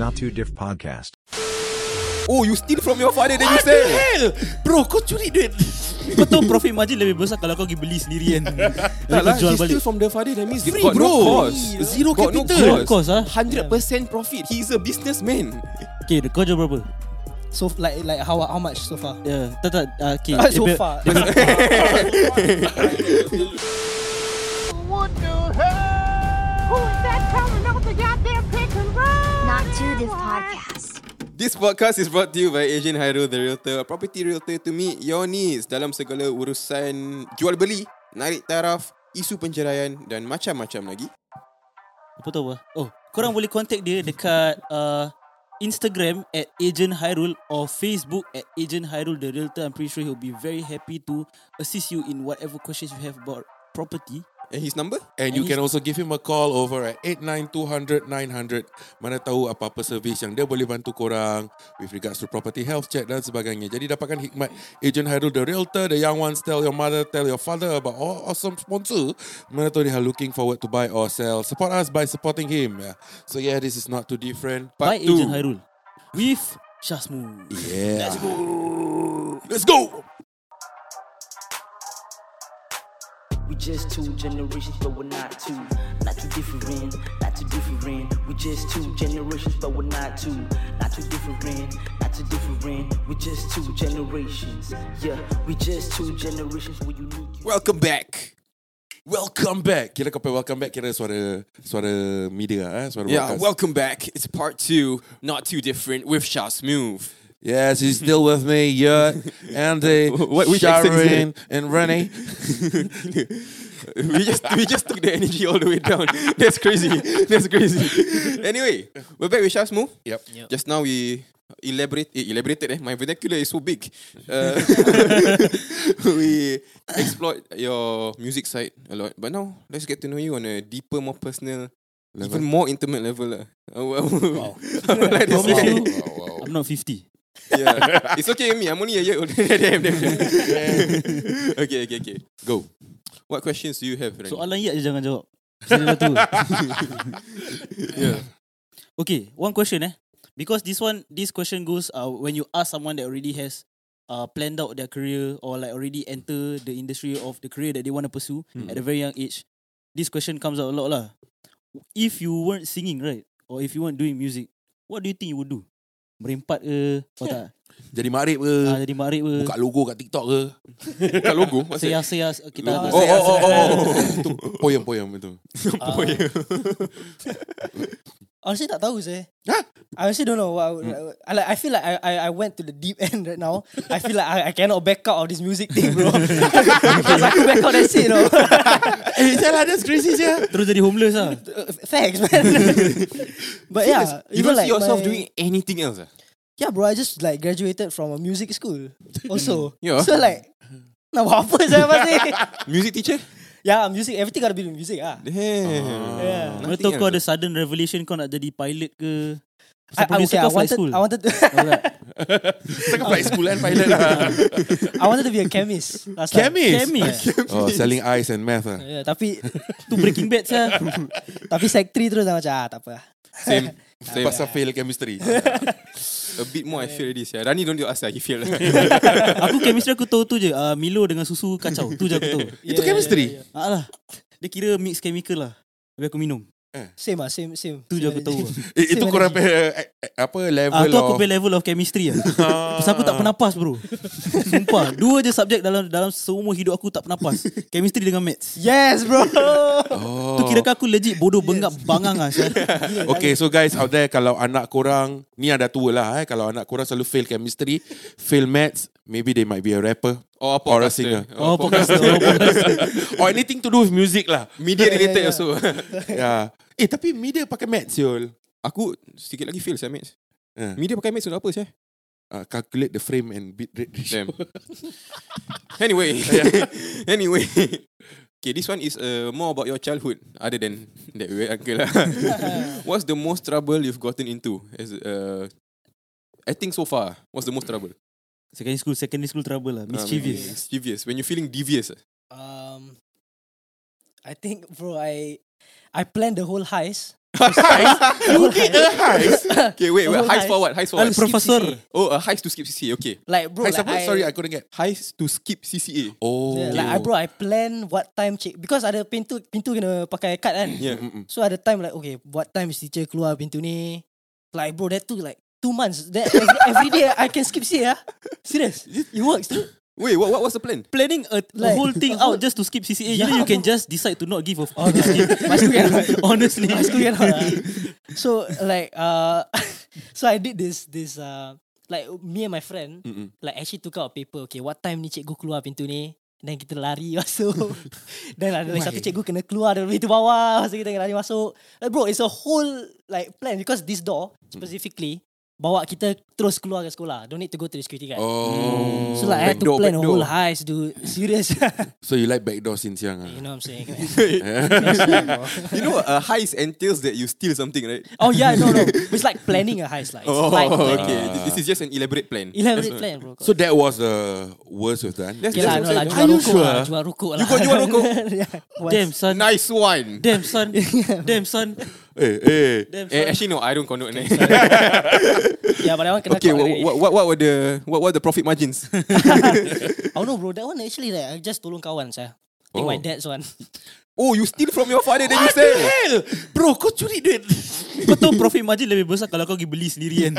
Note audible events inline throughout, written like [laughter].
Not Too Diff Podcast. Oh, you steal from your father then you What sell. the hell? Bro, kau curi duit. Kau tahu profit margin lebih besar kalau kau pergi beli sendiri kan. Kau [laughs] lah, jual he balik. steal from the father that means Free, got bro. no cost. Zero got no capital. Zero cost. ah. 100% profit. He's a businessman. Okay, kau jual berapa? So like like how how much so far? Ya, tak tak. Uh, okay. Ah, dia so far. dia [laughs] What the hell? Who is that coming off the goddamn? Not to this podcast. This podcast is brought to you by Asian Hyrule The Realtor, a property realtor to meet your needs dalam segala urusan jual beli, narik taraf, isu penceraian dan macam-macam lagi. Apa tu apa? Oh, korang boleh contact dia dekat uh, Instagram at Agent Hyrule or Facebook at Agent Hyrule the Realtor. I'm pretty sure he'll be very happy to assist you in whatever questions you have about property. And his number? And you And can also give him a call over at 89 200 900. Mana tahu apa-apa servis yang dia boleh bantu korang with regards to property health check dan sebagainya. Jadi dapatkan hikmat Agent Hairul the Realtor, the young ones tell your mother, tell your father about all awesome sponsor. Mana tahu they are looking forward to buy or sell. Support us by supporting him. Yeah. So yeah, this is not too different. By Part two. Agent Hyrule. With Shasmu. Yeah. Let's go. Let's go. Just two generations, but we're not two. Not too different, not too different. We just two generations, but we're not two. Not too different, not too different. We just two generations. Yeah, we just two generations. We unique. Welcome back. Welcome back. Kira kau welcome back kira suara suara media eh, suara Yeah, broadcast. welcome back. It's part two, not too different, with Shah Smooth. Yes, he's still with me. Yeah, [laughs] Andy, [laughs] What- which Sharon, and Renee. [laughs] we just we just took the energy all the way down. That's crazy. That's crazy. Anyway, we're back with Shah Smooth. Yep. Just now we elaborate eh, elaborated eh. My vernacular is so big. Uh, we explored your music side a lot, but now let's get to know you on a deeper, more personal, even more intimate level. lah. Uh, wow. I like to Promise say. you, I'm not 50. Yeah. It's okay with me. I'm only a year older [laughs] than them. them. okay, okay, okay. Go. What questions do you have? Rani? Soalan ya je jangan jawab. Saya dah tua. yeah. Okay, one question eh. Because this one, this question goes uh, when you ask someone that already has uh, planned out their career or like already enter the industry of the career that they want to pursue at a very young age. This question comes out a lot lah. If you weren't singing right, or if you weren't doing music, what do you think you would do? Merempat ke? Atau tak? Jadi makrib ke? Ah, jadi makrib ke? Buka logo kat TikTok ke? Buka logo. What's that? Seas-seas kita Logo. Oh, oh, oh, oh, oh. Itu poem-poem itu. [laughs] [laughs] Honestly tak tahu saya. Hah? I honestly don't know. I, would, I, like, I feel like I, I I went to the deep [laughs] end right now. I feel like I, I cannot back out of this music thing, bro. [laughs] Because I could back out that's it, you know. [laughs] Eh, salah that's crazy sia. Terus jadi homeless lah. Uh, Thanks, man. but yeah, You even don't see like yourself my- doing anything else? ah? Yeah, bro. I just like graduated from a music school. Also, Yeah. so like, nak buat apa saya pasti? Music teacher? Yeah, music. Everything gotta be with music ah. Damn. Yeah. Mana tahu kau ada sudden revelation kau nak jadi pilot ke? I, Pasal I, okay, I wanted, school. I wanted, to, Alright. [laughs] Second flight school and pilot lah. I wanted to be a chemist. Last time. Chemist? [laughs] Chemist. Oh, selling ice and math ah. Yeah, tapi [laughs] Tu breaking bad saya. tapi sec 3 terus dah macam ah, tak apa. lah. Same. Same. Pasal fail chemistry. A bit more I feel this. Yeah. Rani don't do ask lah. He feel. [laughs] aku chemistry aku tahu tu je. Uh, Milo dengan susu kacau. Tu je aku tahu. Itu chemistry. Ah lah. Dia kira mix chemical lah. Habis aku minum. Same ah, same same. Tu je aku tahu. Eh, [laughs] itu Same korang energy. punya eh, eh, apa level Ah, tu aku pay level of chemistry lah. [laughs] Pasal aku tak pernah pass bro. Sumpah. Dua je subjek dalam dalam seumur hidup aku tak pernah pass. Chemistry dengan maths. Yes, bro. Oh. [laughs] Tu kira aku legit bodoh bengap bangang lah. Okay, so guys out there kalau anak korang ni ada tua lah eh kalau anak korang selalu fail chemistry, fail maths, maybe they might be a rapper Or a or a singer podcast. Oh, podcast. [laughs] or anything to do with music lah. Media related yeah. also. [laughs] yeah. Eh tapi media pakai maths yol. Aku sedikit lagi fail saya mates. Uh, Media pakai mates untuk apa saya? uh, calculate the frame and bit rate ratio. Damn. [laughs] anyway. anyway. Okay, this one is uh, more about your childhood other than that weird uncle lah. What's the most trouble you've gotten into as uh, I think so far. What's the most trouble? Secondary school, secondary school trouble lah. Uh, Mischievous. mischievous. When you're feeling devious. ah. Um, I think, bro, I I planned the whole heist [laughs] You did a heist. [laughs] Okay, wait, wait. Heist for heist. what? Heist for what? Professor. Oh, a heist to skip CCA. Okay. Like bro, Heist like? I, Sorry, I couldn't get. Heist to skip CCA. Oh. Yeah, like I bro, I plan what time check because ada pintu pintu kena pakai kad kan. Yeah. So ada time like okay, what time is teacher keluar pintu ni? Like bro, that took like two months. That every, every day I can skip CA. ah. Serious, it works. Wait, what, what was the plan? Planning a, a Like- whole thing out just to skip CCA. You know, you can just decide to not give a [laughs] school cannot. [laughs] Honestly. Ah. So like uh, [laughs] so I did this this uh like me and my friend like actually took out a paper. Okay, what time ni cikgu keluar pintu ni? Dan kita lari masuk. Dan ada lagi satu cikgu kena keluar dari pintu bawah. Masa kita lari masuk. Like bro, it's a whole like plan because this door specifically bawa kita terus keluar ke sekolah. Don't need to go to the security guard. Oh. So like I had to Backdoor, plan a whole heist, dude. [laughs] Serious. [laughs] So you like backdoor since young? ah? you know what I'm saying? [laughs] You know, a heist entails that you steal something, right? oh yeah, no, no. It's like planning a heist. Like, it's Oh, like planning. okay. This is just an elaborate plan. Elaborate plan, bro. So that was the worst you've done. That's, Okay lah, no lah, jual you rokok sure? lah, jual rokok lah. You got jual rokok? yeah. Damn, son. Nice one. Damn, son. Damn, son. Eh, eh. Eh, actually, no, I don't condone it. [laughs] Yeah, but that one kena okay, what, what, what, what were the what were the profit margins? [laughs] Oh no, bro, that one actually like I just tolong kawan saya. Think Oh. my dad's one. oh, you steal from your father, then you sell. Hell, bro, kau curi duit. [laughs] Kau tahu profit margin lebih besar kalau kau pergi beli sendiri kan.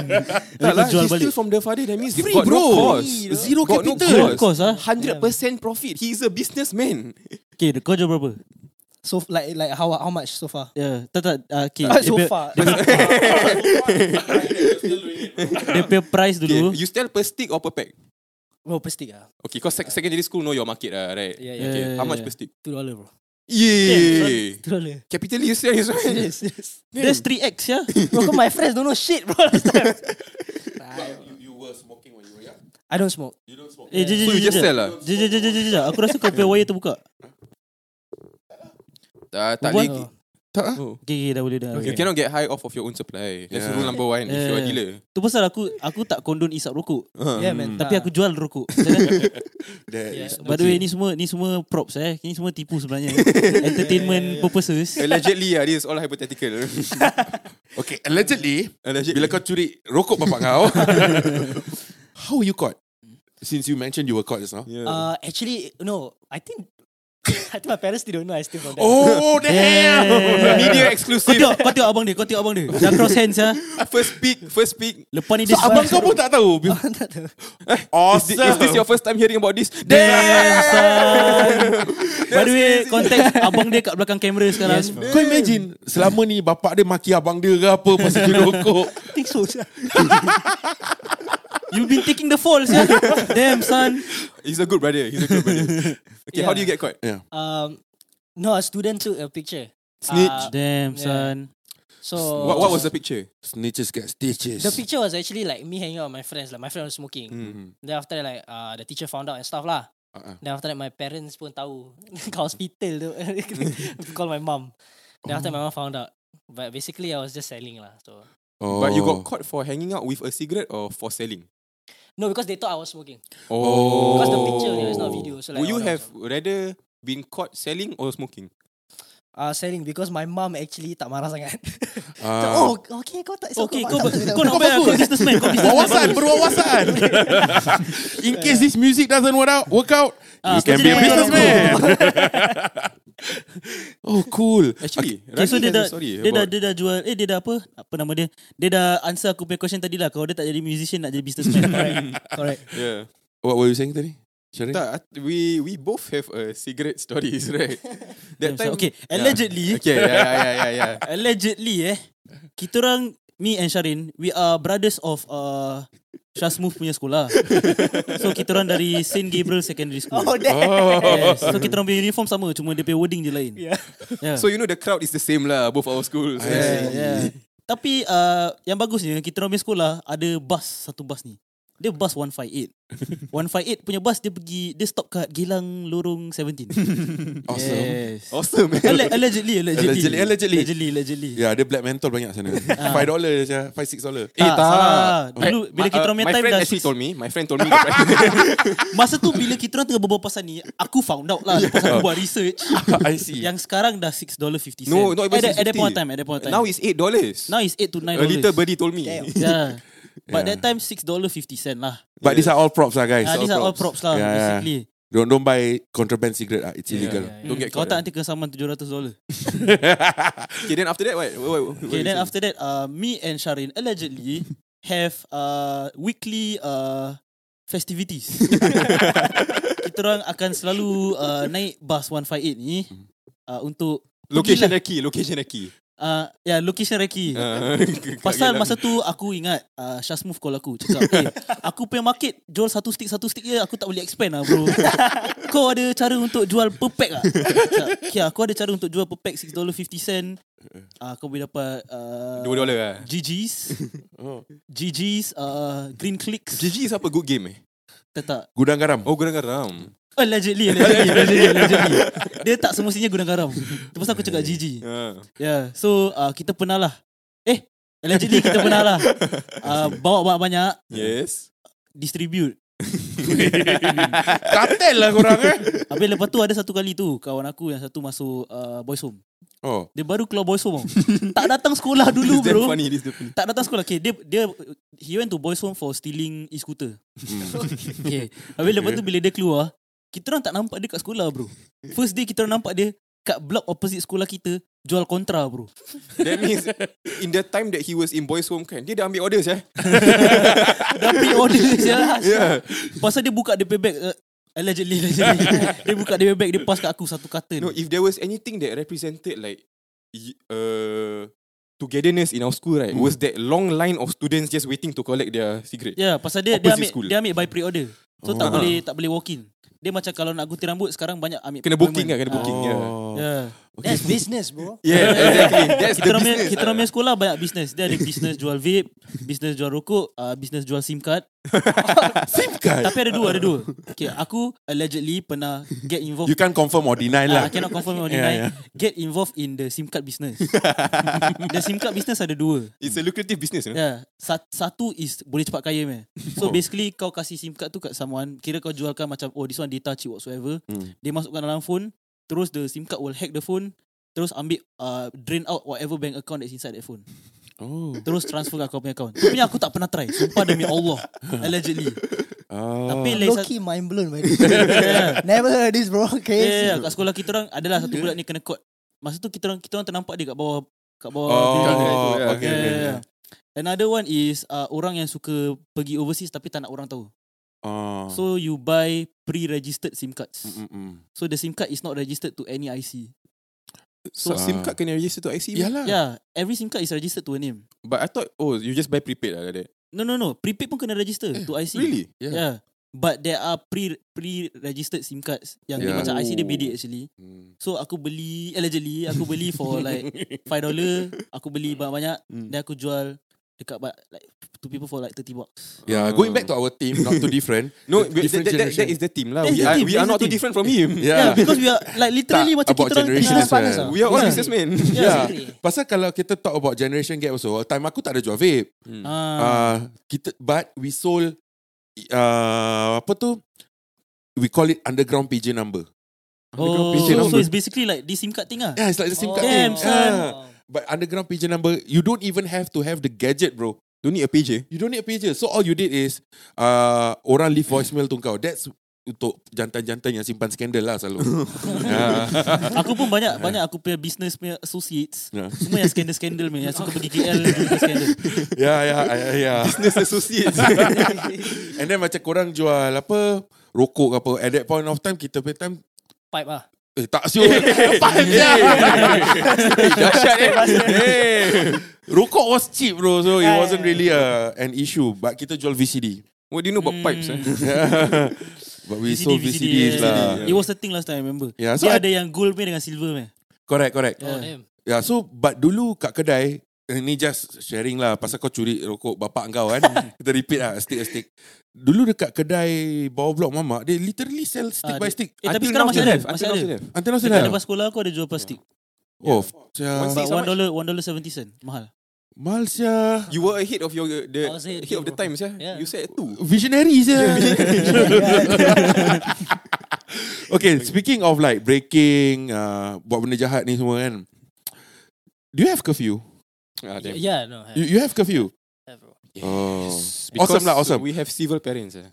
Tak lah, jual he balik. steal from the father, that means Free, got bro. no cost. Zero got no capital. Of course ah. 100% profit. He's a businessman. Okay, kau jual berapa? So like like how how much so far? Yeah, tak tak. Uh, okay. Ah, [laughs] so far. [laughs] Dia, dia punya price Okay, dulu. you sell per stick or per pack? Bro, per stick ah. Okay, cause sec- secondary school know your market, uh, right? Yeah, yeah. Okay, Yeah, how yeah, much yeah. per stick? Two dollar, bro. Yeah. Two dollar. Capitalist, [laughs] yeah, right? Serious, serious. That's 3x ya. Bro, cause my friends don't know shit, bro. last time. You were smoking when you were young? I don't smoke. You don't smoke? Eh, jom, So you just sell lah? Aku rasa kau punya wire terbuka. Uh, tak What? lagi. Oh. Okay, okay, dah boleh dah. You cannot get high off of your own supply. That's Yeah. rule number one. If Yeah. you're a dealer. Tu pasal aku aku tak condone isap rokok. Yeah, man. Tapi aku jual rokok. [laughs] That Yeah. By the way, ni semua ni semua props eh. Ni semua tipu sebenarnya. [laughs] Entertainment purposes. Allegedly, uh, this is all hypothetical. [laughs] Okay, allegedly, Allegedly. bila kau curi rokok bapak kau, how you caught? Since you mentioned you were caught just now. Yeah. Uh, actually, no. I think [laughs] I think my parents still don't know I steal from them. Oh, damn! Yeah. Media Kau exclusive. tengok, kau tengok abang dia, kau tengok abang dia. Dah cross hands ya. [laughs] First pick, first pick. Lepas ni So dia abang kau pun tak tahu? [laughs] Is awesome! this, is this your first time hearing about this? Damn son. By the way, konteks abang dia kat belakang kamera sekarang. Yes. Kau imagine Selama ni bapak dia maki abang dia ke apa Pasal curi rokok I think so. sia. You been taking the fall ya. Damn son. He's a good brother. He's a good brother. [laughs] Okay, how do you get caught? yeah. Um, no, a student took a picture. Snitch. Uh, Damn Yeah. son. so What, what was the picture? Snitches get stitches The picture was actually like me hanging out with my friends. Like my friend was smoking. Mm. Then after that, like uh, the teacher found out and stuff lah. Uh-uh. Then after that, my parents pun tahu [laughs] kat hospital tu. [laughs] Call my mom. Then after my mom found out. But basically, I was just selling lah. So oh. But you got caught for hanging out with a cigarette or for selling? No, because they thought I was smoking. Oh. Because the picture there is not video. So like, Would you that have rather been caught selling or smoking? uh, selling because my mom actually tak marah sangat. Ah. [laughs] oh, okay, kau tak Okay, kau kau nak bayar kau businessman, kau businessman. Wawasan berwawasan [laughs] In case this music doesn't work out, work out Ah, You can be a businessman [laughs] Oh cool Actually, Okay, so dia dah, story dia dah dia dah jual eh dia dah apa? Apa nama dia? Dia dah answer aku punya question tadi lah. Kalau dia tak jadi musician nak jadi businessman. [laughs] Correct. Yeah. What were you saying tadi? Sharon? Tak, we we both have a cigarette stories, [laughs] right? That time, okay, Yeah. allegedly, Okay, yeah, yeah, yeah, yeah, yeah. [laughs] allegedly eh, kita orang me and Sharin, we are brothers of uh, Shah Smooth punya sekolah. [laughs] so kita orang dari Saint Gabriel Secondary School. Oh, damn. Yes. So kita orang punya uniform sama, cuma dia punya wording je lain. Yeah. Yeah. So you know the crowd is the same lah, both our schools. yeah, yeah. Tapi uh, yang bagusnya kita orang punya sekolah ada bus satu bus ni. Dia bus 158 158 [laughs] punya bus Dia pergi Dia stop kat Gilang Lorong 17 [laughs] Awesome. Yes Awesome man. Alle- Allegedly Allegedly Allegedly, allegedly. Allegedly, allegedly. Ya, dia black mental banyak sana. [laughs] Five dollar je, five six dollar. Eh, Tak, tak. salah. Dulu I- bila my- kita uh, orang My time friend dah actually six- told me My friend told me. Masa tu bila kita orang tengah berbual pasal ni Aku found out lah Lepas aku buat research I see. Yang sekarang dah $6.50 No, not even at, that- at that 6.50. point of time At that point of time Now it's eight dollars. Now it's 8 to 9 A little birdie told me. Yeah But Yeah. that time $6.50 lah But these are all props lah, guys. Ah, These are all props lah Yeah, yeah. Basically Don't don't buy contraband cigarette. Ah, it's illegal. Don't get Kau caught. tak nanti kena saman $700 Okay, then after that, what? what, what, what Okay then after that uh, Me and Sharin allegedly [laughs] Have uh, Weekly uh, Festivities [laughs] Kita orang akan selalu uh, Naik bus 158 ni uh, Untuk location pergilah. recce, location recce. Uh, Ya yeah, location recce [laughs] Uh, Pasal masa tu aku ingat uh, Shazmove call aku Cakap eh [laughs] Aku punya market Jual satu stick Satu stick je Aku tak boleh expand lah bro [laughs] Kau ada cara untuk jual per pack lah Cakap, Okay aku ada cara untuk jual per pack $6.50 uh, Kau boleh dapat uh, Dua dolar lah. GG's Oh. GG's uh, Green Clicks GG is apa good game eh? Tak tak Gudang garam. Oh, gudang garam. Allegedly Allegedly [laughs] Allegedly, allegedly. Dia tak semestinya gudang garam Lepas tu aku cakap GG Uh. Yeah, so uh, kita pernah lah. Eh, allegedly kita pernah lah. Uh, bawa banyak-banyak, Yes. distribute. [laughs] Kartel lah korang eh. Habis lepas tu ada satu kali tu, kawan aku yang satu masuk uh, boys home. Oh. Dia baru keluar boys home. tak datang sekolah [laughs] dulu This bro. funny, this funny. Tak datang sekolah. Okay, dia dia he went to boys home for stealing e-scooter. okay. Habis lepas tu bila dia keluar, kita orang tak nampak dia kat sekolah bro. First day kita orang nampak dia kat block opposite sekolah kita jual kontra bro. That means in the time that he was in boys home kan, dia dah ambil orders eh. [laughs] Dah pre-order je. [laughs] Yeah. Pasal dia buka DP bag uh, Allegedly, allegedly. [laughs] Dia buka DP bag Dia pass kat aku satu carton No, if there was anything that represented like uh togetherness in our school right, was that long line of students just waiting to collect their cigarette. Ya yeah, pasal dia dia ambil school. dia ambil by pre-order. So tak Oh. boleh tak boleh walk in. Dia macam kalau nak gunting rambut sekarang banyak ambil Kena booking lah, kena booking. Yeah. Oh. Ya. That's business bro. [laughs] Yeah, exactly. That's Kita the business. kita punya sekolah banyak business. Dia ada business jual vape, business jual rokok, uh, business jual SIM card. [laughs] SIM card. Tapi ada dua, ada dua. Okay, aku allegedly pernah get involved You can't confirm or deny Ah, lah. I cannot confirm or [laughs] Yeah, deny. yeah. Get involved in the SIM card business. the SIM card business ada dua. It's a lucrative business, know? Yeah, sat, satu is boleh cepat kaya meh. So basically kau kasih SIM card tu kat someone, kira kau jualkan macam oh this one data cheap whatsoever. Hmm. Dia masukkan dalam phone, terus the SIM card will hack the phone, terus ambil uh, drain out whatever bank account that's inside that phone. Oh. Terus transfer kat kau punya account. Punya aku tak pernah try. Sumpah demi Allah. [laughs] Allegedly. Oh. Tapi Low key mind blown by this. [laughs] yeah. Never heard this bro. Yeah, Okay. yeah, yeah. kat sekolah kita orang adalah satu budak ni kena caught. Masa tu kita orang kita orang ternampak dia kat bawah kat bawah Oh, building. yeah, okay, Yeah, okay. yeah, yeah. Another one is uh, orang yang suka pergi overseas tapi tak nak orang tahu. Oh. So you buy pre-registered SIM cards. Mm-mm. So the SIM card is not registered to any IC. So, So- SIM card can register to IC? Yalah. Yeah, every SIM card is registered to a name. But I thought, oh, you just buy prepaid lah like that. No, no, no. Prepaid pun kena register to IC. Really? Yeah. Yeah. But there are pre pre-registered SIM cards yang dia Yeah. macam IC dia bedek actually. Hmm. So aku beli allegedly aku beli for like 5 dollar, [laughs] aku beli banyak-banyak, Hmm. then aku jual dekat ba- like to people for like 30 bucks. Yeah, going back to our team, not too different. [laughs] No, The that, different that, that, that generation. is the team lah. We the are, team, we are the not too different from him. Yeah, Yeah. because we are like literally macam about kita orang generation as well. partners lah. We are all Yeah. businessmen. [laughs] Yeah. Exactly. Pasal kalau kita talk about generation gap also, time aku tak ada jual vape. Ah. Uh, kita but we sold uh, apa tu? We call it underground PJ number. Oh, PJ so, number. so it's basically like this SIM card thing ah. Yeah, it's like the SIM Oh, card damn, thing. son. Yeah. But underground PJ number, you don't even have to have the gadget, bro. Don't need a page eh? You don't need a pager. So all you did is uh, orang leave voicemail tu kau. That's untuk jantan-jantan yang simpan skandal lah selalu. yeah. [laughs] Aku pun banyak banyak aku punya business punya associates. Yeah. Semua yang skandal-skandal punya yang suka pergi KL skandal. [laughs] yeah, yeah, yeah, yeah. Business associates. [laughs] And then macam korang jual apa rokok ke apa. At that point of time kita punya time Pipe ah. Eh tak siul. [laughs] [laughs] Dahsyat eh. hey. Rokok was cheap bro so it Yeah, wasn't yeah, really a, an issue but kita jual VCD. What do you know about pipes eh? [laughs] but we sold VCDs yeah. lah. It was the thing last time I remember. Yeah, so Dia I- ada yang gold punya dengan silver punya. Correct, correct. Oh Yeah. Yeah, so but dulu kat kedai eh, ni just sharing lah pasal kau curi rokok bapak kau kan. [laughs] Kita repeat lah stick a stick. Dulu dekat kedai bawah blok mamak dia literally sell stick Ah, by stick. Eh, tapi sekarang masih ada. Masih ada. Until now still Dekat sekolah aku ada jual plastik. Oh, sia. stick. But how one dollar, one dollar seventy cent. Mahal. Mal sia. You were ahead of your the ahead ahead of the times, yeah. Yeah. You said two. Visionary sia. [laughs] okay, speaking of like breaking, uh, buat benda jahat ni semua kan. Do you have curfew? Ah. Yeah, no. have- You, you have curfew? have, bro. Oh. Because Awesome lah, awesome. We have civil parents. Eh.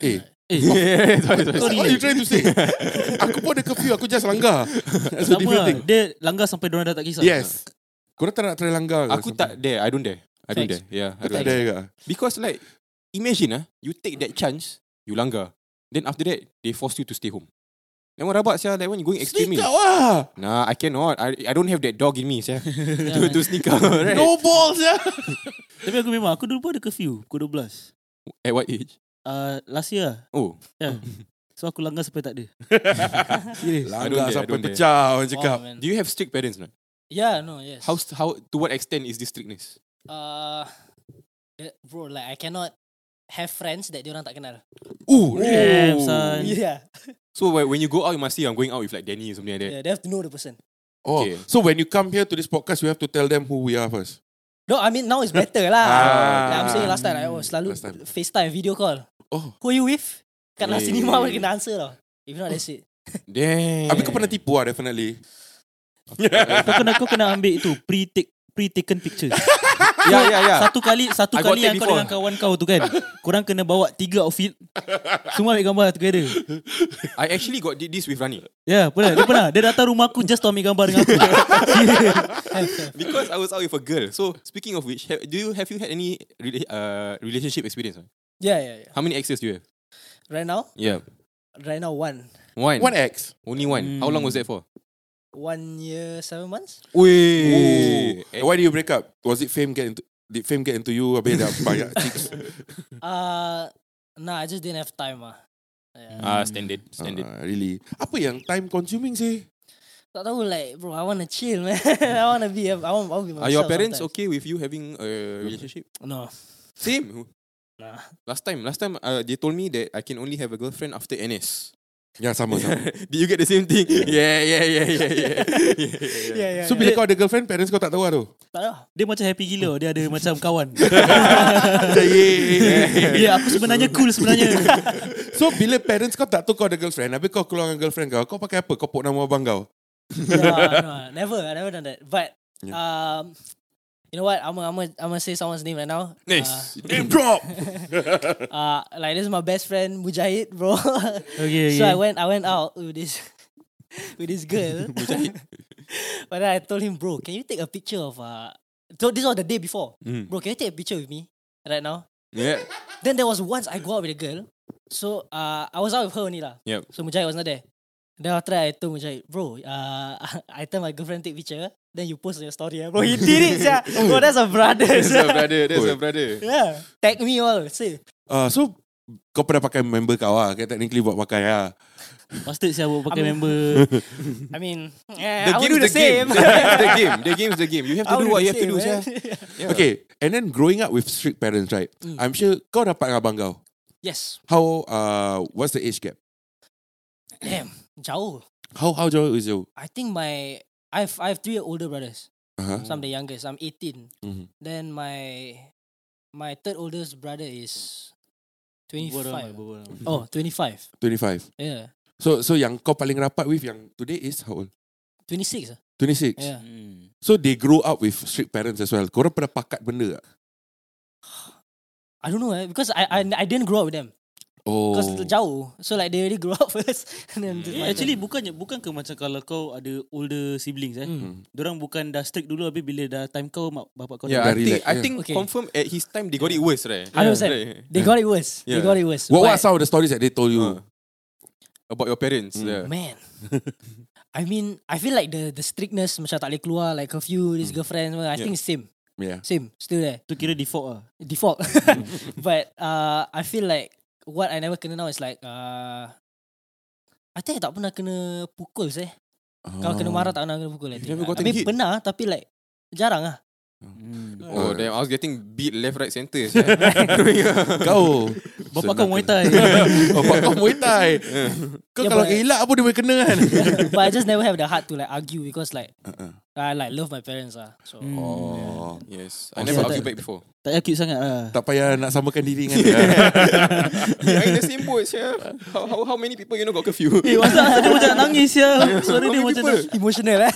Eh, Eh, [laughs] sorry, sorry. what are you trying to say? [laughs] aku pun ada curfew, aku just langgar. That's a different lah. thing. Dia langgar sampai diorang dah tak kisah. Yes. Korang tak nak try langgar ke? Aku tak dare. I don't dare. I don't dare. Yeah, I don't tak dare. ke? Because like, imagine ah, you take that chance, you langgar. Then after that, they force you to stay home. Then what about sia? Like when you going extreme? Sneak out lah. Nah, I cannot. I I don't have that dog in me, sia. [laughs] to, to sneak out, right? No balls ya. [laughs] Tapi aku memang, aku dulu pun ada curfew. Pukul 12. At what age? Uh, last year lah. Oh, Yeah. So aku langgar sampai tak ada. [laughs] Serius. Langgar sampai pecah orang cakap. Oh, do you have strict parents? No? Yeah, no, yes. How how to what extent is this strictness? Uh, bro, like I cannot have friends that diorang tak kenal. Ooh, Damn, son. Yeah, So when when you go out, you must say I'm going out with like Danny or something like that. yeah, they have to know the person. Oh, Okay. so when you come here to this podcast, you have to tell them who we are first. No, I mean now it's better lah. Ah. [laughs] like I'm saying last time, I was selalu Last time. FaceTime video call. Oh. Who are you with? Kat nasi cinema pun kena answer tau. If not, that's it. [laughs] Damn. Habis kau pernah tipu lah, definitely. [laughs] kau kena kau kena ambil itu pre-take pre-taken picture. Yeah, yeah, yeah. Satu kali satu I kali yang kau dengan kawan kau tu kan. Korang kena bawa tiga outfit. Semua ambil gambar together. I actually got did this with Rani Ya, yeah, pernah. Dia pernah. Dia datang rumah aku just to ambil gambar dengan aku. [laughs] because I was out with a girl. So speaking of which, have, do you have you had any rela- uh, relationship experience? Yeah, yeah, yeah. How many exes do you have? Right now, Yeah, right now one, one. One X. Only one. How long was that for? One year seven months. Wait. Why did you break up? Was it fame get into did fame get into you? Habis dah banyak [laughs] chicks. Uh, nah, I just didn't have time ah. Yeah. Ah, standard, standard. Ah, really. Apa yang time consuming sih? Tak tahu like bro, I wanna chill man. [laughs] I wanna be, I want, I want to be myself. Are your parents sometimes. okay with you having a relationship? No. Same. Nah. Last time, last time uh, they told me that I can only have a girlfriend after NS. Ya sama sama. [laughs] Did you get the same thing? yeah, yeah, yeah, yeah, yeah. [laughs] yeah, Yeah, yeah. So bila kau ada girlfriend, parents kau tak tahu lah tu. tak tahu. Dia macam happy gila. Dia ada macam kawan. [laughs] yeah. Ya, aku sebenarnya cool sebenarnya. So bila parents kau tak tahu kau ada girlfriend, habis kau keluar dengan girlfriend kau, kau pakai apa? Kau put nama abang kau. no, no, never, I never done that. But Yeah. um, you know what? I'm gonna, I'm gonna, I'm gonna say someone's name right now. Nice. [laughs] Name drop. [laughs] Uh, like this is my best friend Mujahid, bro. [laughs] Okay, so I okay. went, I went out with this, with this girl. but then I told him, bro, can you take a picture of uh? So this was the day before, Mm. bro. Can you take a picture with me right now? Yeah. Then there was once I go out with a girl. So uh, I was out with her only lah. Yep. So Mujahid was not there. Then after that, I told Mujahid, bro, uh, [laughs] I tell my girlfriend take picture. Then you post on your story. ah." Bro, [laughs] he did it, yeah. [laughs] Bro, that's a brother. That's a brother. That's a brother. Yeah. Tag me all. Say. Uh, so kau pernah pakai member kau lah. Kau technically buat pakai lah. Bastard siapa pakai Aku- member. I mean, yeah, The I game do is the the game. same. the game. The game is the game. You have I to do would what you the have to do, same, yeah. Okay, and then growing up with strict parents, right? I'm sure kau dapat dengan abang kau. yes. How, uh, what's the age gap? Damn. Jauh. How, how jauh is you? I think my I have I have three older brothers. Uh-huh. So I'm the youngest. I'm 18. Mhm. Then my my third oldest brother is Berbual ramai, 25. berbual ramai. Oh, 25. 25. Yeah. So, so yang kau paling rapat with yang today is how old? 26. ah. 26. Yeah. Hmm. So they grow up with strict parents as well. Korang pernah pakat benda tak? I don't know eh, because I I I didn't grow up with them. Oh. Because jauh. So like they already grow up [laughs] first and then my Actually turn. bukannya bukan ke macam kalau kau ada older siblings eh. Hmm. Diorang bukan dah strict dulu habis bila dah time kau mak bapak kau Yeah, I Dah think, I yeah. think Okay. confirm at his time they got it worse, right? I understand. Right. They got it worse. They Yeah. got it worse. What, what But- some of the stories that they told you? Uh, about your parents. Mm. Yeah. Man. [laughs] I mean, I feel like the the strictness macam tak boleh keluar like curfew, this girlfriend, semua, I Yeah. think same. Yeah. Same, still there. tu kira default ah. Default. [laughs] but uh, I feel like what I never kena now is like uh, I think I tak pernah kena pukul seh. Kalau kena marah tak pernah kena pukul. I You think. never I gotten mean hit? pernah tapi like jarang lah. Oh, damn. I was getting beat left, right, center. [laughs] Kau [laughs] Bapak kau Muay Thai. Bapak kau Muay Thai Kau Yeah, kalau elak apa dia boleh kena kan [laughs] but I just never have the heart to like argue because like Uh-uh. I like love my parents ah. So Oh yes. Oh, I never so argued that- back before. Tak payah cute sangat lah. Tak payah nak samakan diri dengan [laughs] dia are in the same boat, yeah. How, how, how many people you know got curfew? Eh, masa dia macam nak nangis ya. Suara dia macam emotional eh.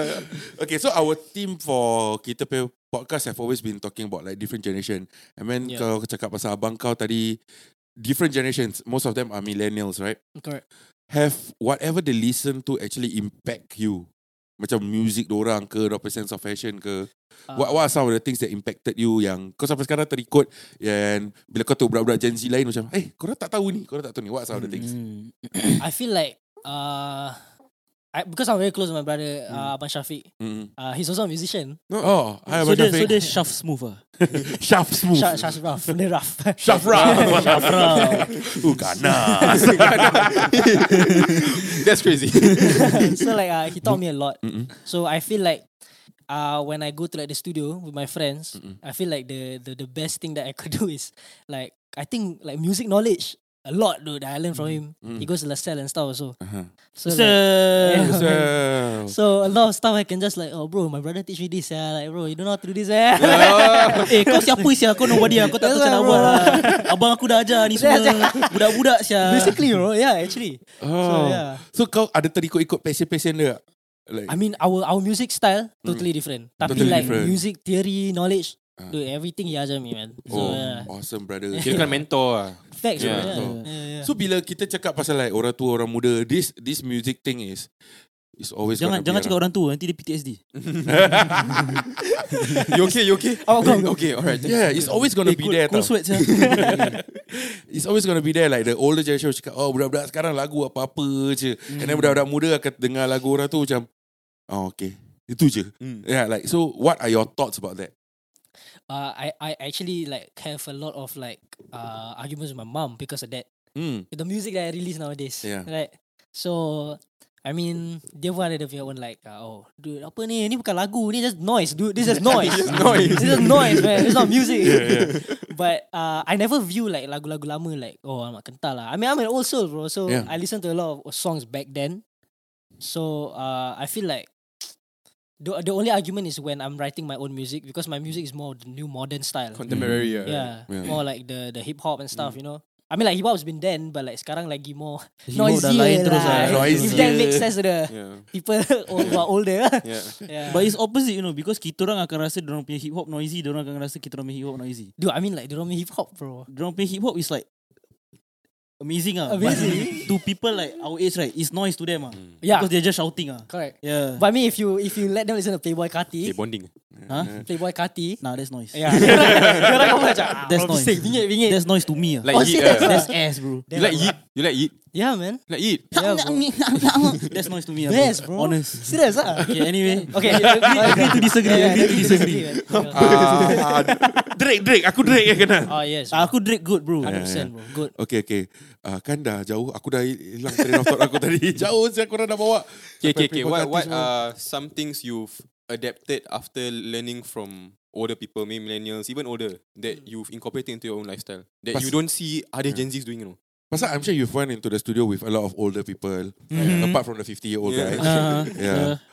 [laughs] Okay so our team for Kita punya podcast Have always been talking about Like different generation And then Yeah. Kalau cakap pasal abang kau tadi Different generations Most of them are millennials right Correct. Have whatever they listen to Actually impact you Macam music orang ke Apa sense of fashion ke Ah. What, what are some of the things that impacted you Yang kau sampai sekarang terikut And bila kau tahu budak-budak Gen Z lain Macam Eh korang tak tahu ni Korang tak tahu ni What are some of the things Hmm. [coughs] I feel like uh, I, because I'm very close with my brother uh, Abang Shafiq. mm. Uh, he's also a musician. Oh Hai So Abang dia, so dia shaft [laughs] smooth lah. Shaft smooth Shaf Shaf Raf, the Raf. Shafra Uh ganas That's crazy. [laughs] so like uh, he taught me a lot. Mm-mm. So I feel like uh, when I go to like the studio with my friends, I feel like the, the the best thing that I could [laughs] do is like I think like music knowledge a lot dude that I learned from him. He goes to LaSalle and stuff also. Uh-huh. So, So, like, [laughs] So, [laughs] so a lot of stuff I can just like oh bro my brother teach me this yeah like bro you don't know how to do this eh. [laughs] eh kau siapa sia? Kau nobody lah. Kau tak tahu macam nak buat lah. Abang aku dah ajar ni semua. Budak-budak sia. Basically bro yeah actually. So Oh. yeah. So kau ada terikut-ikut passion-passion dia? Like, I mean our our music style totally different. Tapi Totally like different. music theory knowledge Dude everything he ajar me man. So oh, yeah. awesome brother. [laughs] Kira kan mentor lah. Facts Yeah. Yeah. Yeah, yeah. So bila kita cakap pasal like orang tua orang muda, this this music thing is is always Jangan jangan cakap orang tu nanti dia PTSD. [laughs] You okay? You okay? Oh, go, go. Okay, alright. Yeah, it's always gonna Eh, be cool, there. cool sweat. [laughs] It's always gonna be there like the older generation cakap oh budak-budak sekarang lagu apa-apa je. And Hmm. then budak-budak muda akan dengar lagu orang tu macam oh okay. Itu je. Mm. Yeah, like so what are your thoughts about that? Uh, I I actually like have a lot of like uh, arguments with my mom because of that. Hmm. The music that I release nowadays. Yeah. Right. So I mean, dia pun ada dia punya own like, uh, oh, dude, apa ni? Ni bukan lagu, ni just noise, dude. This is [laughs] noise. noise. This is noise, man. It's not music. [laughs] But uh, I never view like lagu-lagu lama like, oh, amat kental lah. I mean, I'm an old soul, bro. So Yeah. I listen to a lot of songs back then. So uh, I feel like the the only argument is when I'm writing my own music because my music is more the new modern style. Contemporary. Yeah. Yeah, Yeah. more like the the hip hop and stuff, you know. I mean, like hip hop's been then, but like sekarang lagi more hop noisy lain terus lah. Noisy. If that makes sense to the Yeah. people [laughs] who are older. [laughs] Yeah. yeah. But it's opposite you know because kita orang akan rasa orang punya hip hop noisy, orang akan rasa kita orang punya hip hop noisy. Dude, I mean like the hip hop, bro. Orang punya hip hop is like amazing ah. Amazing. But to people like our age right, it's noise to them ah. Yeah. Because they're just shouting ah. Correct. Yeah. But I mean, if you if you let them listen to Playboy Okay, Kati, bonding. huh? Playboy Kati, Nah, that's noise. yeah, akan macam, ah, That's noise. bingit, bingit. That's noise to me ah. Like Oh, Yeet. ah. That's ass, bro. You like Yeet? You like Yeet? Yeah, man. Like? Yeah, bro. That's noise to me ah. Yes, bro. Honest. Serious ah. Okay, anyway. [laughs] Okay, agree, agree to disagree. Yeah, agree to disagree. Ah, Drake, Drake, aku Drake yang kena. Oh yes, Ah, Aku Drake good bro. 100% bro. Good. Okay, okay. Uh, kan dah jauh. Aku dah hilang train of thought aku tadi. [laughs] Jauh saya korang dah bawa. Okay, okay, okay. What, what are some things you've adapted after learning from older people, maybe millennials, even older, that you've incorporated into your own lifestyle that Pas- you don't see other Gen Zs doing, you know? Pasal I'm sure you've went into the studio with a lot of older people. Apart from the 50 year old Yeah. guys. Uh, [laughs] Yeah. [laughs]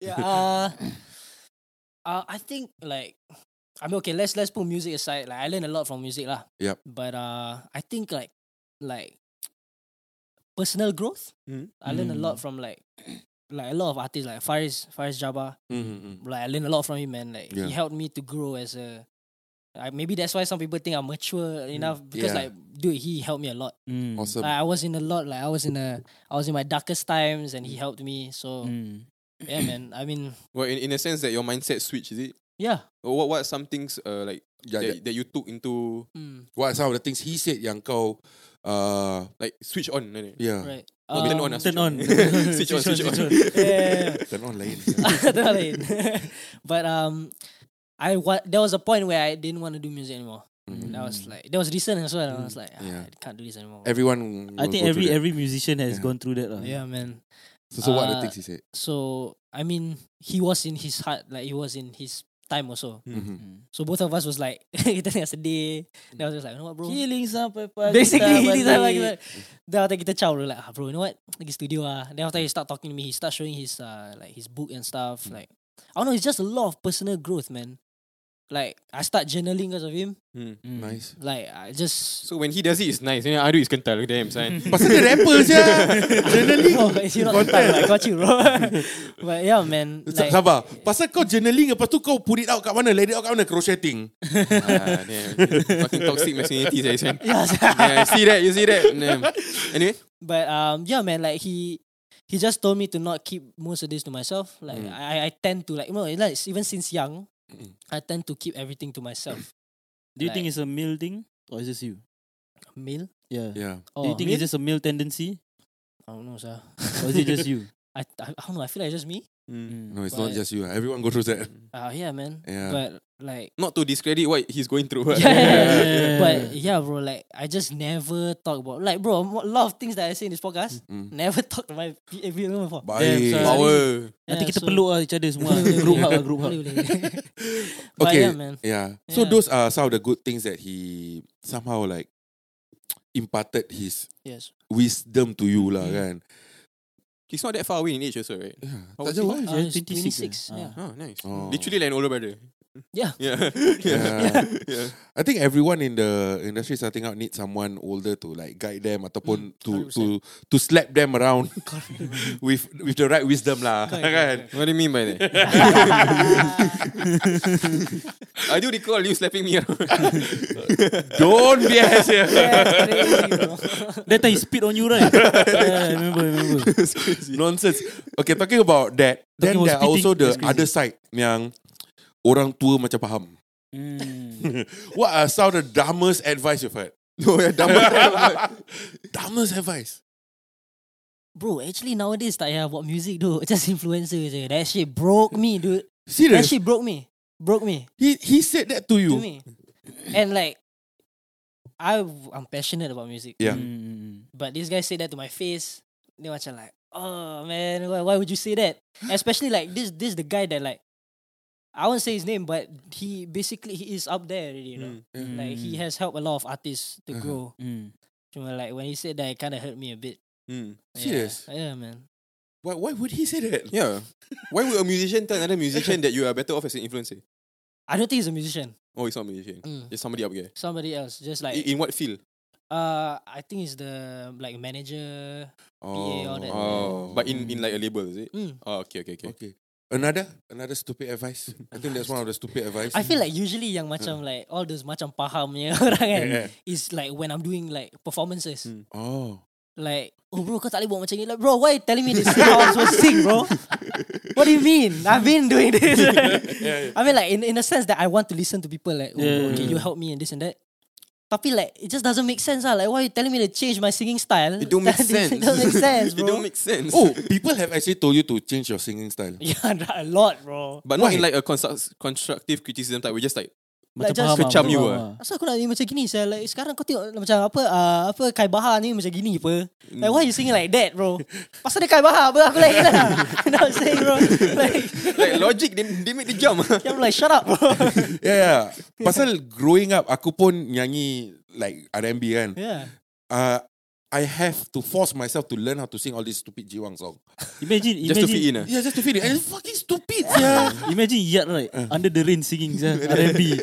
Yeah. Uh, uh, I think like I mean okay, let's let's put music aside. Like I learned a lot from music lah. Yup. But uh I think like like personal growth. Mhm. I learned a Mm. lot from like [clears throat] like a lot of artists like Faris Faris Jabba. Mm-hmm. Like I learned a lot from him man. Like Yeah. he helped me to grow as a I, maybe that's why some people think I'm mature enough because Yeah. like dude he helped me a lot. mm, Awesome. Like I was in a lot like I was in a I was in my darkest times and he helped me. So mm. yeah man. I mean Well, in, in a sense that your mindset switch, is it? yeah. Or what, what are some things uh, like Yeah, that, yeah. that you took into, Mm, What are some of the things he said yang kau uh, like, switch on? right? yeah, right. Not turn on, Um, ah, Turn on. switch on, [laughs] switch on. [laughs] turn on lain. [laughs] Itu hal lain. but um, I wa- there was a point where I didn't want to do music anymore. Mhm. That was like there was recent as well. and I was like, ah, Yeah. I can't do this anymore. Everyone I think go every that. every musician has Yeah. gone through that lah. yeah, man. So, so what are the uh, things he said? So I mean, he was in his heart, like he was in his time also. Mhm. So both of us was like kita tengah sedih. Then I was just like, you know what, bro? Healing sampai pagi Basically, tak healing sampai balik. kita. Then after kita ciao, we're like, ah, bro, you know what? Pergi studio ah. Then after he start talking to me, he start showing his uh, like his book and stuff. Like, I don't know, it's just a lot of personal growth, man. Like, I start journaling because of him. Hmm. Mm. Nice. Like, I just So when he does it, it's nice. And I do is kental. Damn, [laughs] son. Pasal dia rapper je. [laughs] Journaling. oh, you not the time, I got you, bro. [laughs] but yeah, man. Like, Like, Sabar. Pasal kau journaling lepas tu kau put it out kat mana? Let it out kat mana? Crocheting. ah, damn. Fucking toxic masculinity, saya, son. yeah, Yeah, see that? You see that? Damn. Anyway. But um, yeah, man, like he he just told me to not keep most of this to myself. Like Mm. I I tend to like you know like even since young, Mm. I tend to keep everything to myself. Do you think it's a male thing or is this you? A Male? Yeah. Yeah. Oh, Do you think male? it's just a male tendency I don't know, sir. or is it just you? [laughs] I, I I don't know. I feel like it's just me. Mm. No, it's not But- just you. Everyone go through that. [laughs] Uh, yeah, man. Yeah. But like. Not to discredit what he's going through. [laughs] Yeah, Yeah. [laughs] but yeah, bro. Like I just never talk about like, bro. A lot of things that I say in this podcast, Mm. never talk to my everyone before. Baik. Damn, son. Power. Nanti Yeah, kita so- peluk lah each other semua. Group hug lah, group hug. Okay. yeah, man. Yeah. So Yeah. those are some of the good things that he somehow like imparted his Yes. wisdom to you lah Mm. kan. He's not that far away in age also, right? Yeah. How Tak old jauh. is lah. Uh, he's he's 26, 26. ah. Yeah. Oh, nice. Oh. Literally like an older brother. Yeah. [laughs] Yeah. Yeah. yeah. I think everyone in the industry starting out need someone older to like guide them ataupun to to to slap them around [laughs] [laughs] with with the right wisdom lah kan. What do you mean by that? I do recall you slapping me around. Don't be a here. That time he spit on you, right? yeah, I remember, I remember. Nonsense. Okay, talking about that, then Talking about there are also the other side yang orang tua macam faham. Mm. [laughs] What are some of the dumbest advice you've heard? [laughs] no, yeah, dumb. [laughs] dumbest advice. Bro, actually nowadays tak payah buat music tu. Just influencer je. That shit broke me, dude. That Serious? shit broke me. Broke me. He he said that to To you. me. And like, I, I'm passionate about music. Yeah. Mm. But this guy said that to my face. Dia macam like, oh man, why, why would you say that? Especially like this, this the guy that like, I won't say his name, but he basically he is up there already, you know. Mm. Like he has helped a lot of artists to Uh-huh. grow. Mm. Cuma like when he said that, it kind of hurt me a bit. Mm. Serious? Yeah, yeah man. Why why would he say that? Yeah. [laughs] Why would a musician tell another musician that you are better off as an influencer? I don't think he's a musician. Oh, he's not a musician. Mm. It's somebody up there. Somebody else, just like I- In what field? uh, I think he's the like manager. Oh, all that. Oh, but in, in like a label, is it? Mm. Oh, okay, okay, okay. Okay. Another another stupid advice. I think that's one of the stupid advice. I feel like usually yang macam like all those macam pahamnya [laughs] orang kan Yeah. is like when I'm doing like performances. Mm. Oh. Like, oh bro, kau tak boleh buat macam ni. Like, bro, why you telling me this is how I'm supposed to sing, bro? What do you mean? I've been doing this. [laughs] I mean, like in in a sense that I want to listen to people. Like, oh, Yeah. okay, you help me and this and that. Tapi like, it just doesn't make sense. Ah, like, why you telling me to change my singing style? It don't make [laughs] [laughs] sense. It don't make sense, bro. it don't make sense. Oh, people have actually told you to change your singing style. [laughs] yeah, a lot, bro. But not Why? in like a construct, constructive criticism type. We just Like, Macam just faham kecam you ah. Asal aku nak ni macam gini saya like sekarang kau tengok macam apa uh, apa Kai Bahar ni macam gini apa. Like why you singing like that bro? Pasal dia Kai Bahar apa aku like lah. I'm [laughs] saying bro? Like like logic, they, they make the jump. [laughs] I'm like shut up bro. [laughs] Yeah, yeah. Pasal growing up, aku pun nyanyi like R&B kan. yeah. Uh, I have to force myself to learn how to sing all these stupid Jiwang song. Imagine, just to fit imagine, in. ah. Yeah, just to fit it. And it's fucking stupid, yeah. imagine Yat right under the rain singing sia, R&B.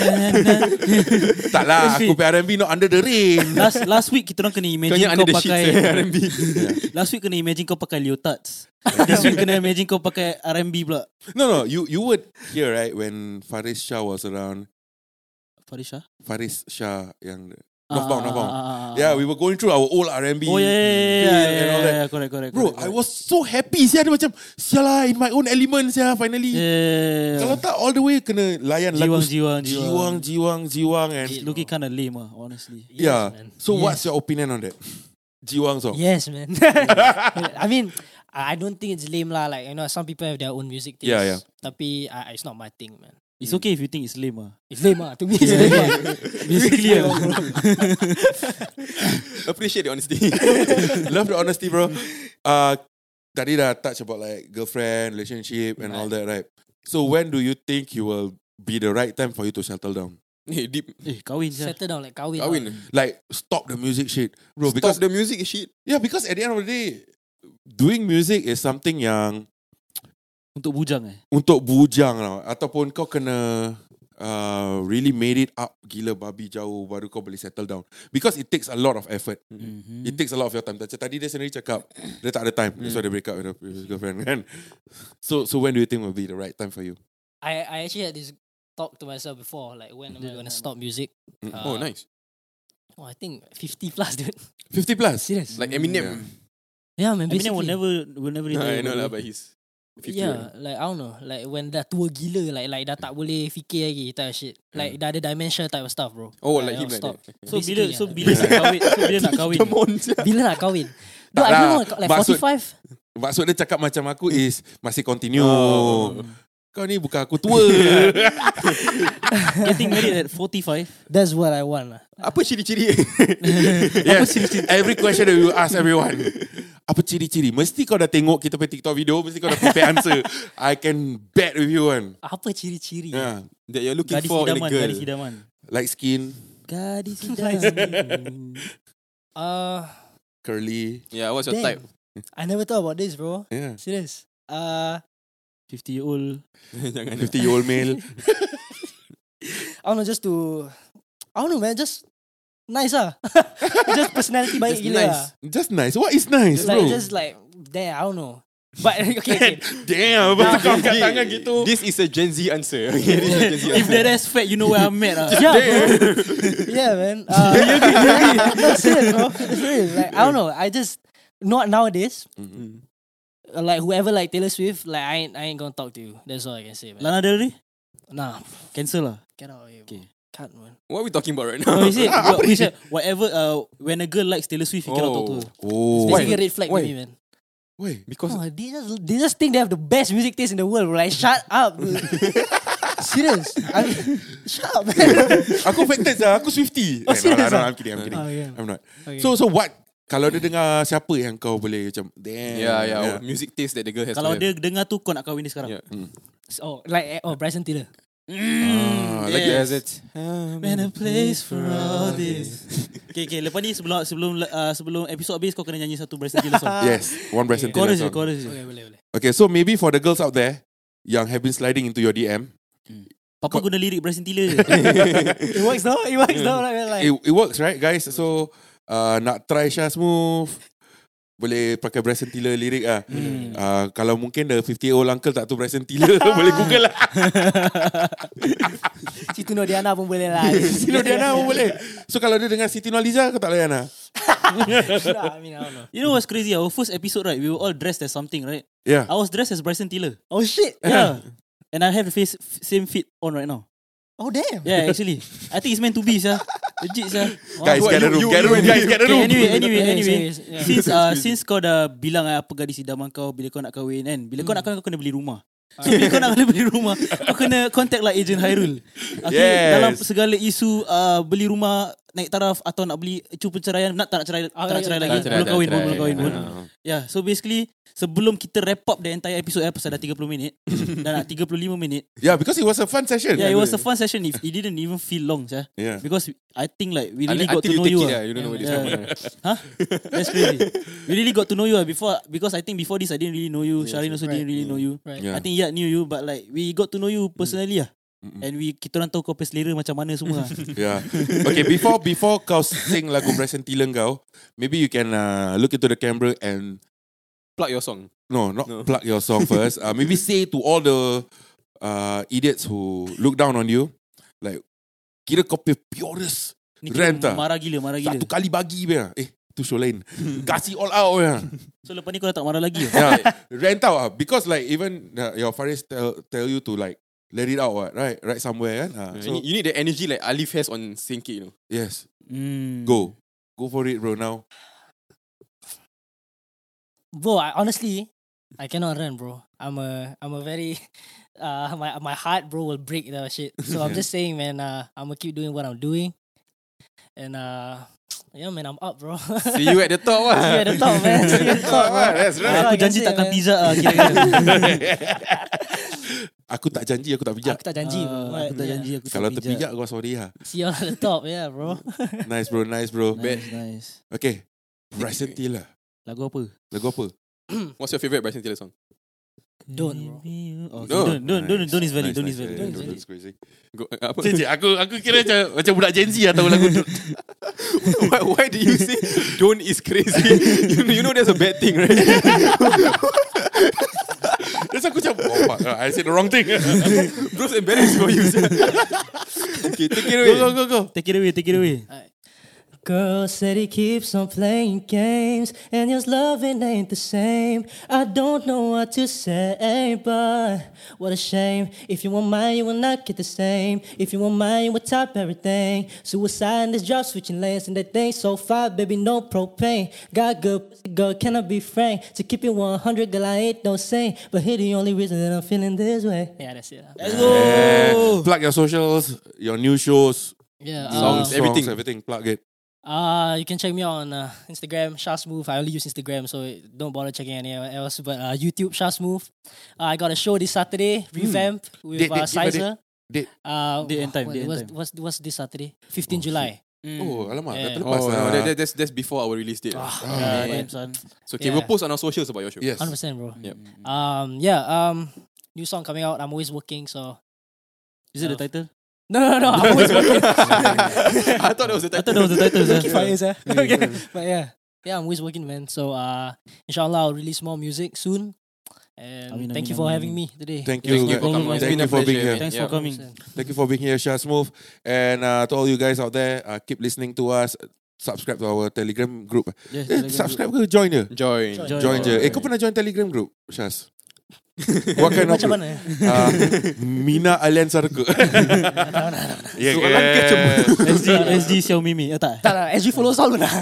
[laughs] tak lah, aku play R&B not under the rain. last last week kita orang kena Kau imagine kau sheets pakai eh, R&B. [laughs] last week kena imagine kau pakai leotards. This week kena imagine kau pakai R&B pula. No, no, you you would hear right when Faris Shah was around. Farisha? Faris Shah yang Northbound, Northbound. ah, Yeah, we were going through our old R&B. Oh yeah, yeah, yeah, yeah, and yeah, all that. yeah, correct, correct. Bro, correct, I was so happy. Sia dia macam, sialah in my own element sia finally. Yeah, yeah, yeah, Kalau yeah. tak all the way kena layan Jiwang, lagu jiwang, jiwang, jiwang, jiwang and It's looking kind of lame ah, honestly. yeah. man. So Yes. what's your opinion on that? Jiwang song. Yes man. [laughs] I mean I don't think it's lame lah. Like you know, some people have their own music taste. Yeah, yeah. Tapi uh, it's not my thing, man. It's okay if you think it's lame ah. It's lame ah. To me, it's lame ah. [laughs] Basically, ah. [laughs] Appreciate the honesty. [laughs] Love the honesty, bro. Uh, tadi dah touch about like girlfriend, relationship and all that, right? So when do you think you will be the right time for you to settle down? Eh, deep. Eh, kahwin je. Settle down like kahwin. Kahwin. Like stop the music shit, bro. Stop Because the music shit. yeah, because at the end of the day, doing music is something yang Untuk bujang eh. untuk bujang tau. Ataupun kau kena uh, really made it up gila babi jauh baru kau boleh settle down. Because it takes a lot of effort. Mm-hmm. It takes a lot of your time. Macam Tadi dia sendiri cakap dia tak ada time. That's why dia break up with his girlfriend [laughs] kan. So so when do you think will be the right time for you? I I actually had this talk to myself before, like when am I gonna stop music? Mm. Uh, Oh, nice. Oh, I think 50 plus, dude. 50 plus. Serious? Like Eminem. Yeah, man. Eminem will basically. never will never Nah, retire. I know lah, but he's 50 Yeah, like I don't know, like when dah tua gila, like like dah tak boleh fikir lagi type of shit. Like dah ada dementia type of stuff, bro. Oh, Like, like him like stop. that. So bila so bila nak kahwin, so bila nak [laughs] kahwin. Bila nak kahwin? Tak Dude, I don't lah. know, like Maksud- 45? Maksud dia cakap macam aku is masih continue. Oh. Kau ni bukan aku tua. Getting married at 45. That's what I want lah. Apa ciri-ciri? [laughs] yes. Every question that we will ask everyone. Apa ciri-ciri? Mesti kau dah tengok kita punya TikTok video, mesti kau dah prepare answer. I can bet with you kan. Apa ciri-ciri? Yeah. That you're looking Gadis for in a girl. gadis idaman. Light skin, Gadis [laughs] idaman. Uh, curly. Yeah, what's your Damn. type? I never thought about this, bro. Yeah. Serious. Uh, 50 year old. [laughs] Jangan 50 year old male. [laughs] I don't know, just to, I don't know, man, just nice ah. [laughs] just personality baik Just gila nice. lah. Just nice. What is nice, Just bro? like, just like, there, I don't know. But okay, okay. Damn, apa kau angkat tangan gitu? This is a Gen Z answer. Okay, this is a Gen Z If answer. that is fat, you know where I'm at. ah. yeah, bro. yeah, man. Uh, no, serious, bro. Serious. Like, I don't know. I just not nowadays. Mm. Uh, Like whoever like Taylor Swift, like I ain't, I ain't gonna talk to you. That's all I can say, man. Lana Del Rey? Nah, Cancel lah. get out of here. Okay. Cut, man. What are we talking about right No, now? he said, [laughs] what, he said [laughs] whatever, uh, when a girl likes Taylor Swift, you cannot talk to her. Oh. It's basically Why? a red flag Why? to me, man. Wait. Because Oh, they just they just think they have the best music taste in the world. Like, shut up, dude. [laughs] Serious. I mean, shut up, man. Aku sah. Aku Swifty. Oh, Eh, no, serious no, no, ah? I'm kidding. I'm kidding. Oh, yeah. I'm not. Okay. So so what? Kalau dia dengar siapa yang kau boleh macam damn. yeah, yeah, music taste that the girl has. Kalau dia have. dengar tu, kau nak kahwin dia sekarang. Yeah. oh, like oh, Bryson Tiller. Ah, like Yes, it's Man, a place for all this. okay, okay. Lepas ni sebelum sebelum uh, sebelum episod habis kau kena nyanyi satu Bryson Tiller song. [laughs] Yes, one Bryson Tiller Chorus je, song. chorus je. Okay, boleh, boleh. Okay, so maybe for the girls out there yang have been sliding into your DM, Papa guna lirik Bryson Tiller je. [laughs] It works though. It works though. Like, like it, it works, right, guys? So uh, nak try Shah Smooth, boleh pakai Bryson Tiller lirik ah. Hmm. Uh, kalau mungkin the 50 year old uncle tak tahu Bryson Tiller, [laughs] boleh google lah. [laughs] Situ Nodiana pun boleh lah. [laughs] Sino Diana pun boleh. So kalau dia dengar Siti Nurhaliza, kau tak layan lah. Nah, I mean, I don't know. You know what's crazy? Our first episode, right? We were all dressed as something, right? Yeah. I was dressed as Bryson Tiller. Oh shit. Yeah. And I have the face same fit on right now. Oh damn. Yeah, actually. I think it's meant to be, sir. Legit, sir. Guys, get a room, get a room, guys, get a room. anyway, anyway, anyway. yeah. Since uh, since kau dah bilang uh, apa gadis idaman kau bila kau nak kahwin kan. Bila kau nak kahwin kau kena beli rumah. So bila kau nak kena [laughs] beli rumah, kau kena contact lah agent Hairul. Okay, Yes. dalam segala isu uh, beli rumah naik taraf atau nak beli cu perceraian nak tak nak cerai tak nak cerai lagi Tak cerai, belum kahwin belum kahwin pun. Ah. Yeah, so basically sebelum kita wrap up the entire episode eh, pasal dah 30 minit [laughs] dan nak 35 minit. Yeah, because it was a fun session. Yeah, it was a fun session. If it didn't even feel long, yeah. Yeah. Because I think like we really Until got to you know you. it, ah. ah, you don't know what this Yeah. Huh? That's crazy. We really got to know you ah before because I think before this I didn't really know you. Sharin also right. didn't really know you. Right. Yeah. I think Yat knew you but like we got to know you personally ah. And we kita orang tahu kau punya selera macam mana semua. ah. [laughs] Yeah. Okay, before before kau sing lagu Bryson Tiller kau, maybe you can uh, look into the camera and Plug your song. no, not No. plug your song [laughs] first. Uh, maybe say to all the uh, idiots who look down on you, like kira kau punya purest Ni Rent ah. marah gila, marah gila. satu kali bagi be. Eh, tu show lain. [laughs] Kasih all out be. So lepas ni kau dah tak marah lagi. ah? Yeah, rent out ah because like even uh, your Faris tell tell you to like let it out what, right? Right somewhere kan. Uh, you, so need, you need the energy like Alif has on Sinki, you know. yes, Hmm. go. Go for it bro now. Bro, I, honestly, I cannot run, bro. I'm a I'm a very [laughs] uh my my heart, bro, will break that shit. So I'm [laughs] just saying, man. Uh, I'm gonna keep doing what I'm doing, and uh, [tsk] yeah, man, I'm up, bro. [laughs] See you at the top ah. See you at the top, man. See you at the top, bro. That's right. Aku I can janji takkan pizza ah kira-kira. Aku tak janji Aku tak pijak Aku tak janji. Ah, Aku tak Yeah. janji aku tak Kalau pijak. terpijak Kau sorry lah See you on the top Yeah bro [laughs] Nice bro Nice bro Nice, nice. Okay Bryson Tiller Lagu apa? Lagu apa [clears throat] What's your favorite Bryson Tiller song? Don't bro Oh, okay. No. Don't, don't, don't, don't is valid. Nice, Don't nice, is valid. yeah, Don't is Don't crazy Go, apa? Cik, cik, aku aku kira macam macam budak Gen Z lah tahu lagu tu. [laughs] why, why do you say [laughs] don't is crazy? you, know, you know that's a bad thing, right? Terus aku macam oh fuck, I said the wrong thing. [laughs] Bro's embarrassed for you. [laughs] okay, take it go away. go go go. Take it away, take it away. Girl said he keeps on playing games and his loving ain't the same. I don't know what to say, but what a shame. If you want mine, you will not get the same. If you want mine, you will top everything. Suicide in this job, switching lanes and that thing so far, baby, no propane. Got good, pussy, girl, can I be frank? To keep it 100, girl, I ain't no saint. But here the only reason that I'm feeling this way. Yeah, that's it. Let's go. Eh, plug your socials, your new shows, Yeah, Songs, uh, everything. everything. Plug it. Uh, you can check me out on uh, Instagram, Shah Smooth. I only use Instagram, so don't bother checking anywhere else. But uh, YouTube, Shah Smooth. Uh, I got a show this Saturday, revamp with Date, uh, date, Sizer. Date. Uh, Date and time, what- date and what's, time. what's, what's this Saturday? 15 July. Oh, alamak, Yeah. dah terlepas Oh, lah. no, that, that, that's, that's before our release date. Ah, Yeah, man. damn, son. so, okay, Yeah. we'll post on our socials about your show. Yes. 100%, bro. Yep. Um, yeah, um, new song coming out. I'm always working, so. Is it the Uh, title? No, no, no. I'm always working. [laughs] I thought that was the I thought that was the title. sir. Keep fires, eh? okay. But yeah. Yeah, I'm always working, man. So, uh, inshallah, I'll release more music soon. And Amin, thank amin, you for amin, having me today. Thank Thank you. you for coming. Thank you for being here. Thanks Yeah. for coming. Thank you for being here, Shah Smooth. And uh, to all you guys out there, uh, keep listening to us. Subscribe to our Telegram group. Yes, Eh, Telegram subscribe ke join je? Join. Join. Join je. Eh, kau pernah join Telegram group, Syaz? What kind of Macam mana? Uh, Mina Sarku. [laughs] yeah, Soalan yeah. SG, SG Xiaomi Mi. Eh, tak? Tak lah, SG follow Saul pun lah.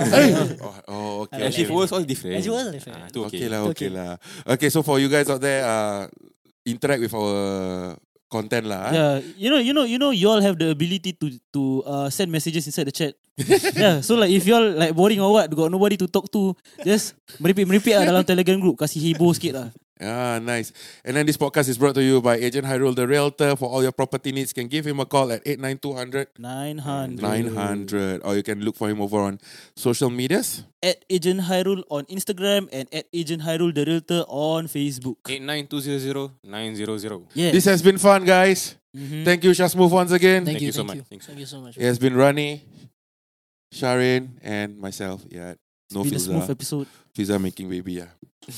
Oh, okay. For us, all different. SG was different. Ah, tu Okay okay. lah, okay lah. Okay, so for you guys out there, uh, interact with our content lah. ah. Yeah, you know, you know, you know, you all have the ability to to uh, send messages inside the chat. [laughs] yeah, so like if you all like boring or what, got nobody to talk to, just meripik meripik lah dalam Telegram group, kasih heboh sikit lah. Ah, nice. And then this podcast is brought to you by Agent Hyrule, the realtor. For all your property needs, can give him a call at 89200 Nine hundred. 900 or you can look for him over on social medias. At Agent Hyrule on Instagram and at Agent Hyrule the Realtor on Facebook. 89200 Yeah. This has been fun, guys. Mhm. Thank you, Shasmove, once again. Thank, Thank you, you so thank much. you. Thanks. Thank you so much. It has been Rani, Sharin, and myself. Yeah, no Been a smooth episode. Fiza making baby. Yeah.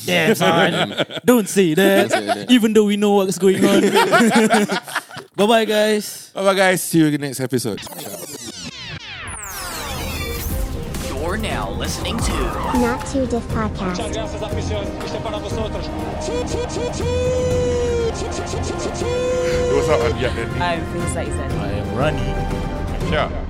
Damn, son. Don't say that. Don't say that. Even though we know what's going on. bye bye, guys. Bye bye, guys. See you in the next episode. You're now listening to Not Too Diff Podcast. What's up? Yeah, I'm Fiza Izadi. I am running. yeah.